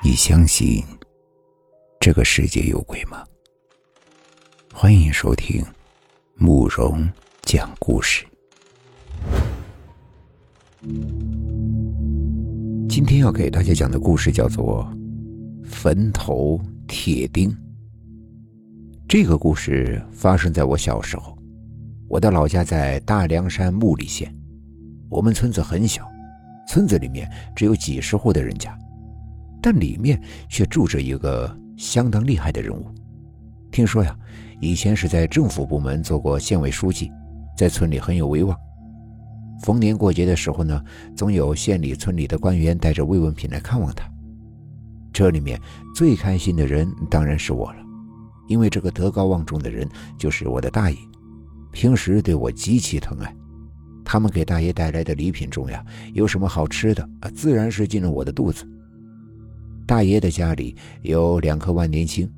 你相信这个世界有鬼吗？欢迎收听慕容讲故事。今天要给大家讲的故事叫做《坟头铁钉》。这个故事发生在我小时候，我的老家在大凉山木里县，我们村子很小，村子里面只有几十户的人家。但里面却住着一个相当厉害的人物。听说呀，以前是在政府部门做过县委书记，在村里很有威望。逢年过节的时候呢，总有县里、村里的官员带着慰问品来看望他。这里面最开心的人当然是我了，因为这个德高望重的人就是我的大爷，平时对我极其疼爱。他们给大爷带来的礼品中呀，有什么好吃的，自然是进了我的肚子。大爷的家里有两棵万年青，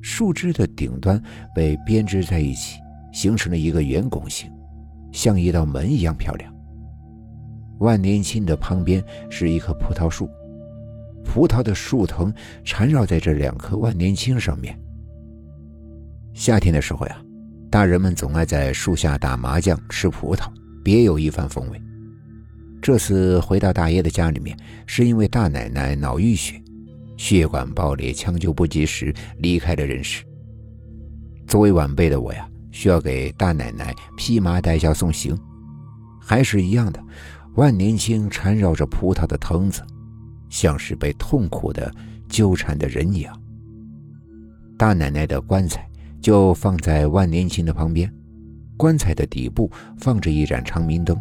树枝的顶端被编织在一起，形成了一个圆拱形，像一道门一样漂亮。万年青的旁边是一棵葡萄树，葡萄的树藤缠绕在这两棵万年青上面。夏天的时候呀，大人们总爱在树下打麻将、吃葡萄，别有一番风味。这次回到大爷的家里面，是因为大奶奶脑淤血。血管爆裂，抢救不及时，离开了人世。作为晚辈的我呀，需要给大奶奶披麻戴孝送行。还是一样的，万年青缠绕着葡萄的藤子，像是被痛苦的纠缠的人一样。大奶奶的棺材就放在万年青的旁边，棺材的底部放着一盏长明灯，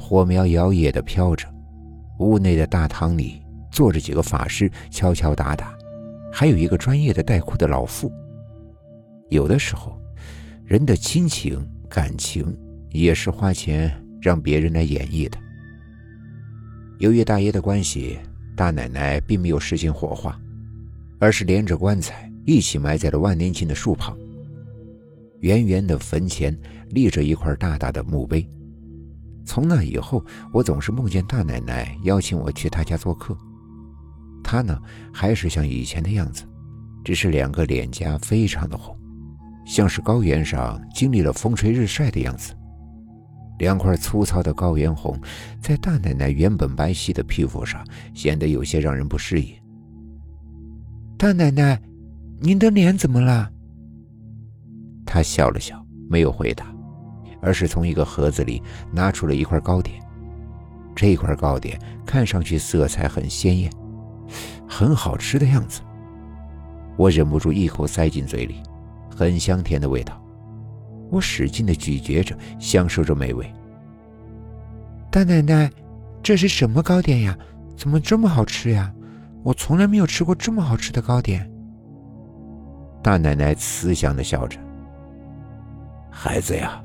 火苗摇曳的飘着。屋内的大堂里。坐着几个法师敲敲打打，还有一个专业的带哭的老妇。有的时候，人的亲情感情也是花钱让别人来演绎的。由于大爷的关系，大奶奶并没有实行火化，而是连着棺材一起埋在了万年青的树旁。圆圆的坟前立着一块大大的墓碑。从那以后，我总是梦见大奶奶邀请我去她家做客。他呢，还是像以前的样子，只是两个脸颊非常的红，像是高原上经历了风吹日晒的样子。两块粗糙的高原红，在大奶奶原本白皙的皮肤上，显得有些让人不适应。大奶奶，您的脸怎么了？她笑了笑，没有回答，而是从一个盒子里拿出了一块糕点。这块糕点看上去色彩很鲜艳。很好吃的样子，我忍不住一口塞进嘴里，很香甜的味道。我使劲的咀嚼着，享受着美味。大奶奶，这是什么糕点呀？怎么这么好吃呀？我从来没有吃过这么好吃的糕点。大奶奶慈祥的笑着：“孩子呀，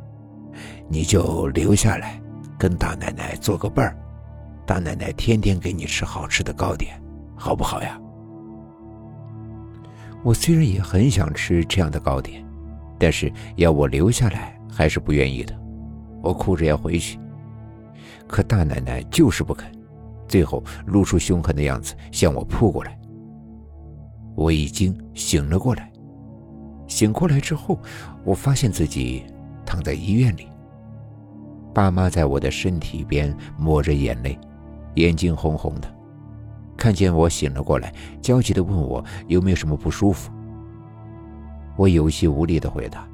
你就留下来，跟大奶奶做个伴儿。大奶奶天天给你吃好吃的糕点。”好不好呀？我虽然也很想吃这样的糕点，但是要我留下来还是不愿意的。我哭着要回去，可大奶奶就是不肯，最后露出凶狠的样子向我扑过来。我已经醒了过来，醒过来之后，我发现自己躺在医院里，爸妈在我的身体边抹着眼泪，眼睛红红的。看见我醒了过来，焦急地问我有没有什么不舒服。我有气无力地回答：“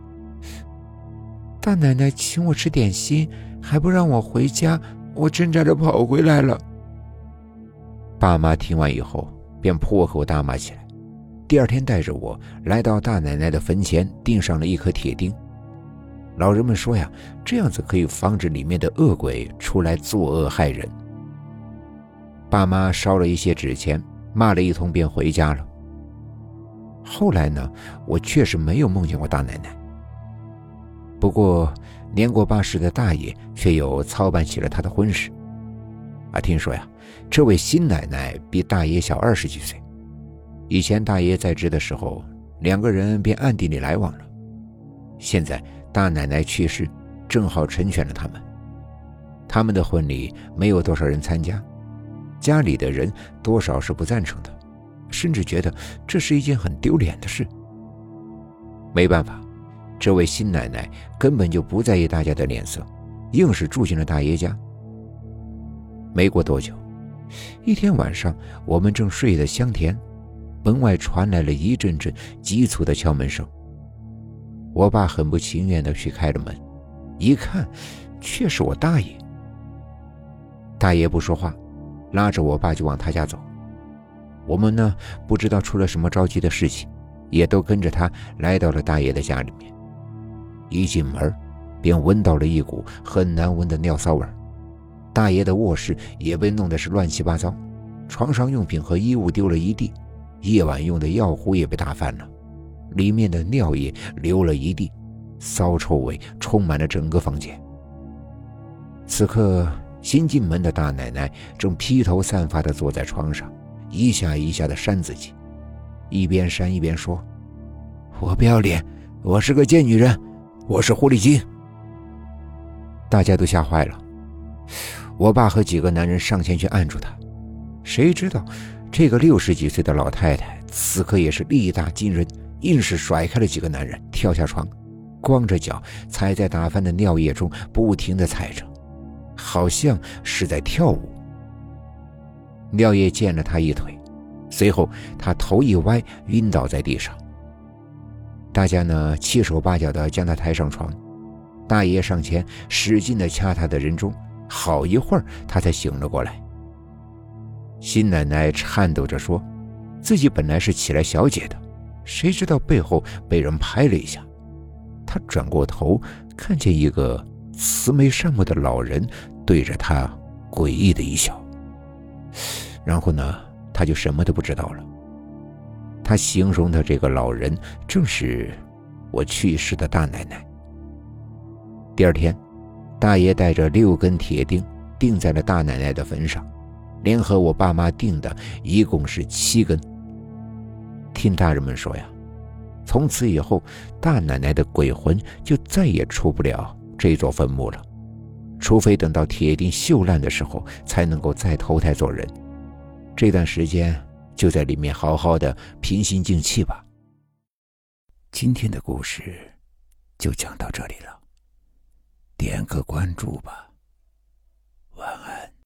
大奶奶请我吃点心，还不让我回家，我挣扎着跑回来了。”爸妈听完以后便破口大骂起来。第二天，带着我来到大奶奶的坟前，钉上了一颗铁钉。老人们说呀，这样子可以防止里面的恶鬼出来作恶害人。爸妈烧了一些纸钱，骂了一通，便回家了。后来呢，我确实没有梦见过大奶奶。不过年过八十的大爷却有操办起了他的婚事。啊，听说呀，这位新奶奶比大爷小二十几岁。以前大爷在职的时候，两个人便暗地里来往了。现在大奶奶去世，正好成全了他们。他们的婚礼没有多少人参加。家里的人多少是不赞成的，甚至觉得这是一件很丢脸的事。没办法，这位新奶奶根本就不在意大家的脸色，硬是住进了大爷家。没过多久，一天晚上，我们正睡得香甜，门外传来了一阵阵急促的敲门声。我爸很不情愿地去开了门，一看，却是我大爷。大爷不说话，拉着我爸就往他家走。我们呢，不知道出了什么着急的事情，也都跟着他来到了大爷的家里面。一进门，便闻到了一股很难闻的尿骚味。大爷的卧室也被弄得是乱七八糟，床上用品和衣物丢了一地，夜晚用的药壶也被打翻了，里面的尿液流了一地，骚臭味充满了整个房间。此刻，新进门的大奶奶正披头散发地坐在床上，一下一下地扇自己，一边扇一边说：“我不要脸，我是个贱女人，我是狐狸精。”大家都吓坏了。我爸和几个男人上前去按住他，谁知道这个六十几岁的老太太此刻也是力大惊人，硬是甩开了几个男人，跳下床，光着脚踩在打翻的尿液中，不停地踩着，好像是在跳舞。尿液溅了他一腿，随后他头一歪，晕倒在地上。大家呢七手八脚的将他抬上床，大爷上前使劲的掐他的人中。好一会儿，他才醒了过来。新奶奶颤抖着说：“自己本来是起来小解的，谁知道背后被人拍了一下。她转过头，看见一个慈眉善目的老人对着他诡异的一笑。然后呢，他就什么都不知道了。他形容的这个老人，正是我去世的大奶奶。第二天。”大爷带着六根铁钉钉在了大奶奶的坟上，联合我爸妈钉的一共是七根。听大人们说呀，从此以后，大奶奶的鬼魂就再也出不了这座坟墓了，除非等到铁钉锈烂的时候，才能够再投胎做人。这段时间就在里面好好的平心静气吧。今天的故事就讲到这里了。点个关注吧。